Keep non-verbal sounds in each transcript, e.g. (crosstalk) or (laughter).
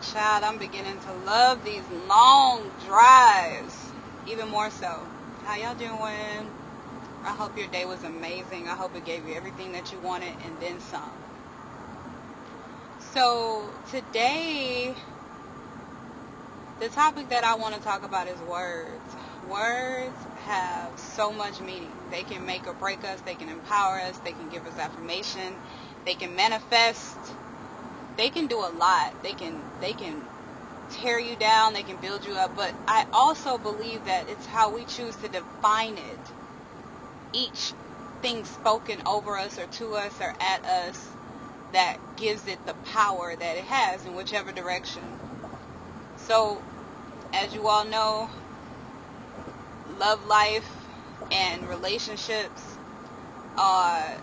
child, I'm beginning to love these long drives even more so. How y'all doing? I hope your day was amazing. I hope it gave you everything that you wanted and then some. So today, the topic that I want to talk about is words. Words have so much meaning. They can make or break us. They can empower us. They can give us affirmation. They can manifest. They can do a lot. They can they can tear you down. They can build you up. But I also believe that it's how we choose to define it. Each thing spoken over us or to us or at us that gives it the power that it has in whichever direction. So, as you all know, love life and relationships are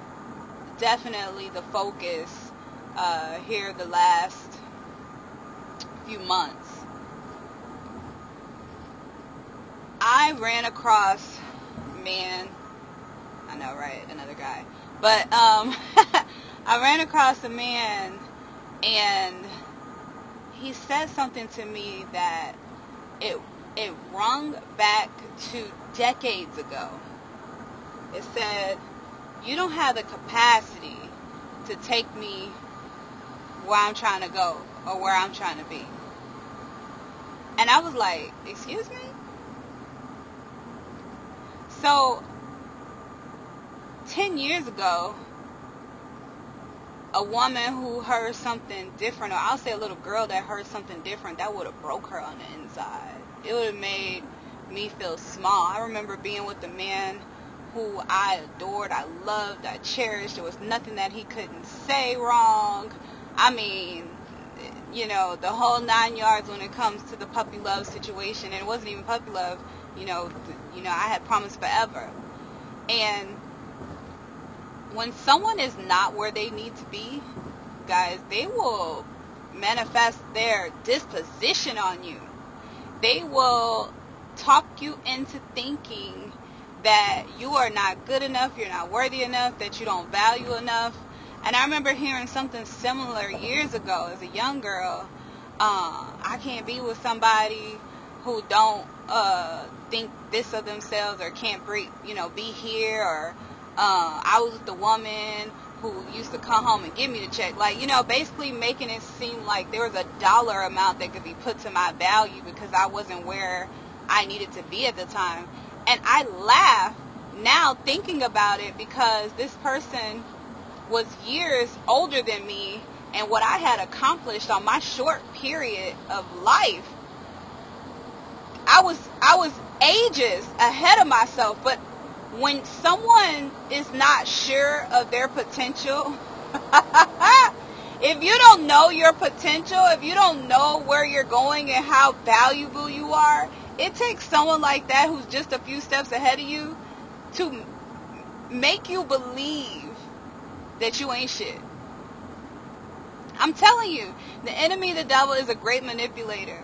definitely the focus uh, here the last few months. I ran across man, I know, right? Another guy, but um, (laughs) I ran across a man, and he said something to me that it it rung back to decades ago. It said, "You don't have the capacity to take me where I'm trying to go or where I'm trying to be." And I was like, "Excuse me?" So, 10 years ago, a woman who heard something different, or I'll say a little girl that heard something different, that would have broke her on the inside. It would have made me feel small. I remember being with a man who I adored, I loved, I cherished. There was nothing that he couldn't say wrong. I mean, you know, the whole nine yards when it comes to the puppy love situation. And it wasn't even puppy love. You know, you know, I had promised forever. And when someone is not where they need to be, guys, they will manifest their disposition on you. They will talk you into thinking that you are not good enough, you're not worthy enough, that you don't value enough. And I remember hearing something similar years ago as a young girl. Uh, I can't be with somebody who don't uh, think this of themselves or can't break, you know, be here or uh, I was with the woman who used to come home and give me the check. Like, you know, basically making it seem like there was a dollar amount that could be put to my value because I wasn't where I needed to be at the time. And I laugh now thinking about it because this person was years older than me and what I had accomplished on my short period of life. I was I was ages ahead of myself, but when someone is not sure of their potential, (laughs) if you don't know your potential, if you don't know where you're going and how valuable you are, it takes someone like that who's just a few steps ahead of you to make you believe that you ain't shit. I'm telling you, the enemy, the devil, is a great manipulator.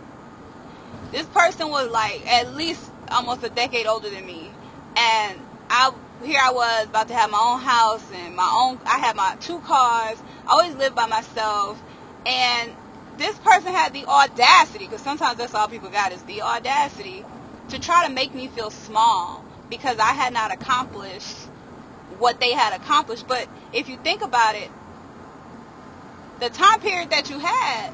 This person was like at least almost a decade older than me, and I here I was about to have my own house and my own. I had my two cars. I always lived by myself, and this person had the audacity, because sometimes that's all people got is the audacity, to try to make me feel small because I had not accomplished what they had accomplished. But if you think about it, the time period that you had,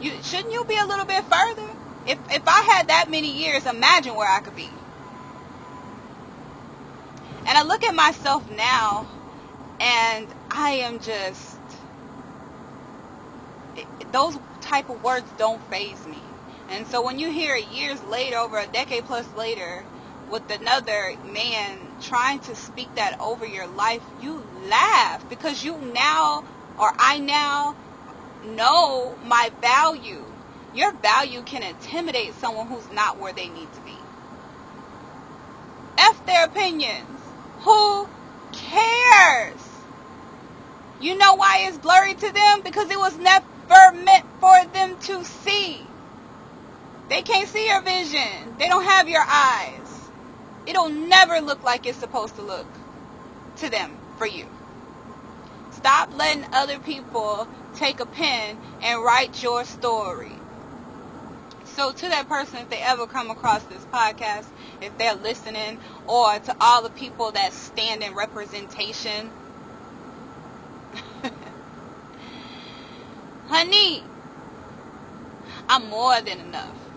you shouldn't you be a little bit further? If if I had that many years, imagine where I could be. And I look at myself now and I am just those type of words don't faze me. And so when you hear it years later, over a decade plus later, with another man trying to speak that over your life, you laugh because you now, or I now, know my value. Your value can intimidate someone who's not where they need to be. F their opinions. Who cares? You know why it's blurry to them? Because it was never meant for them to see. They can't see your vision. They don't have your eyes. It'll never look like it's supposed to look to them for you. Stop letting other people take a pen and write your story. So to that person, if they ever come across this podcast, if they're listening, or to all the people that stand in representation, (laughs) honey, I'm more than enough.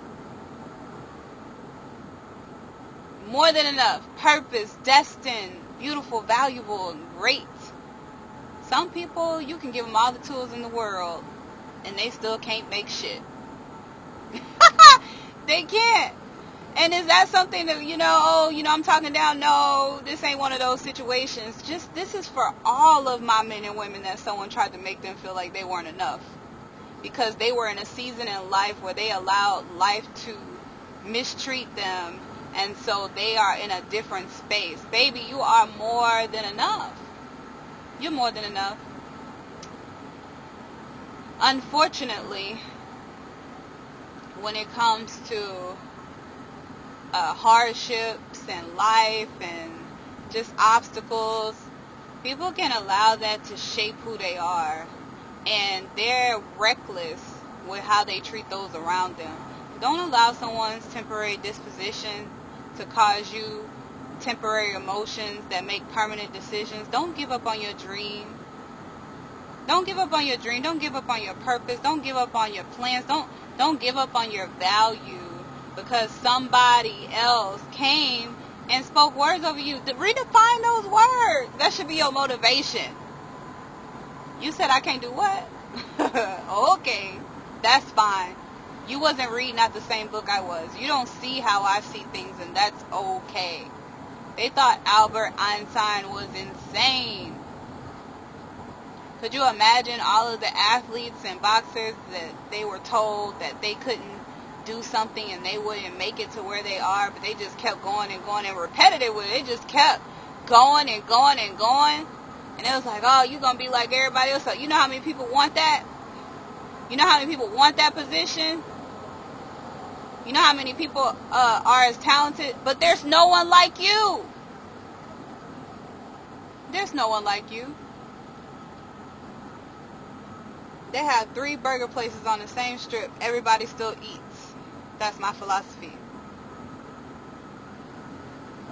More than enough. Purpose, destined, beautiful, valuable, and great. Some people, you can give them all the tools in the world, and they still can't make shit. (laughs) they can't. And is that something that, you know, oh, you know, I'm talking down? No, this ain't one of those situations. Just, this is for all of my men and women that someone tried to make them feel like they weren't enough. Because they were in a season in life where they allowed life to mistreat them. And so they are in a different space. Baby, you are more than enough. You're more than enough. Unfortunately, when it comes to uh, hardships and life and just obstacles, people can allow that to shape who they are. And they're reckless with how they treat those around them. Don't allow someone's temporary disposition to cause you temporary emotions that make permanent decisions. Don't give up on your dream. Don't give up on your dream. Don't give up on your purpose. Don't give up on your plans. Don't don't give up on your value because somebody else came and spoke words over you. Redefine those words. That should be your motivation. You said I can't do what? (laughs) okay, that's fine. You wasn't reading out the same book I was. You don't see how I see things, and that's okay. They thought Albert Einstein was insane. Could you imagine all of the athletes and boxers that they were told that they couldn't do something and they wouldn't make it to where they are, but they just kept going and going and repetitive with it. They just kept going and going and going. And it was like, oh, you're going to be like everybody else. So you know how many people want that? You know how many people want that position? You know how many people uh, are as talented? But there's no one like you. There's no one like you. They have three burger places on the same strip. Everybody still eats. That's my philosophy.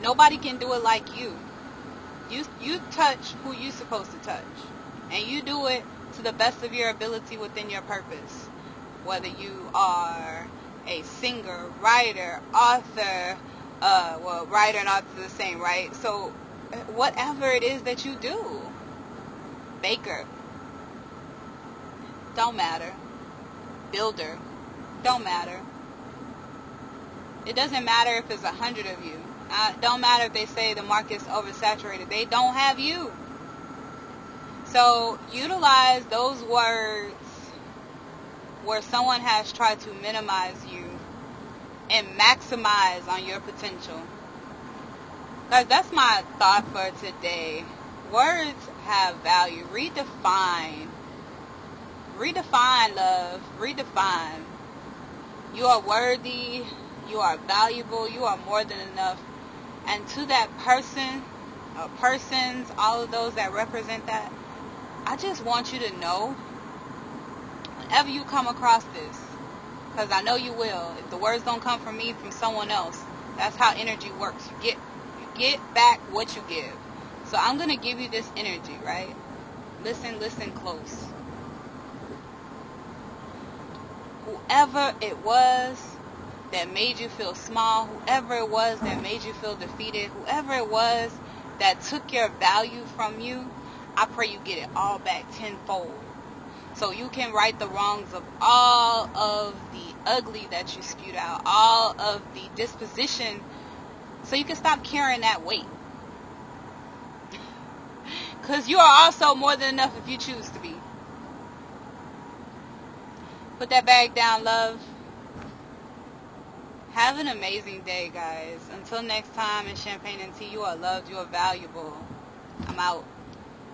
Nobody can do it like you. You you touch who you're supposed to touch. And you do it to the best of your ability within your purpose. Whether you are a singer, writer, author, uh, well, writer and author the same, right? So, whatever it is that you do, baker, don't matter. Builder, don't matter. It doesn't matter if it's a hundred of you. Uh, don't matter if they say the market's oversaturated. They don't have you. So utilize those words where someone has tried to minimize you and maximize on your potential. Guys, that's my thought for today. Words have value. Redefine redefine love. Redefine. You are worthy. You are valuable. You are more than enough. And to that person, persons, all of those that represent that, I just want you to know, whenever you come across this, because I know you will. If the words don't come from me, from someone else, that's how energy works. You get, you get back what you give. So I'm gonna give you this energy, right? Listen, listen close. whoever it was that made you feel small, whoever it was that made you feel defeated, whoever it was that took your value from you, I pray you get it all back tenfold. So you can right the wrongs of all of the ugly that you spewed out, all of the disposition, so you can stop carrying that weight. (laughs) Because you are also more than enough if you choose to be. Put that bag down, love. Have an amazing day, guys. Until next time in Champagne and Tea, you are loved, you are valuable. I'm out.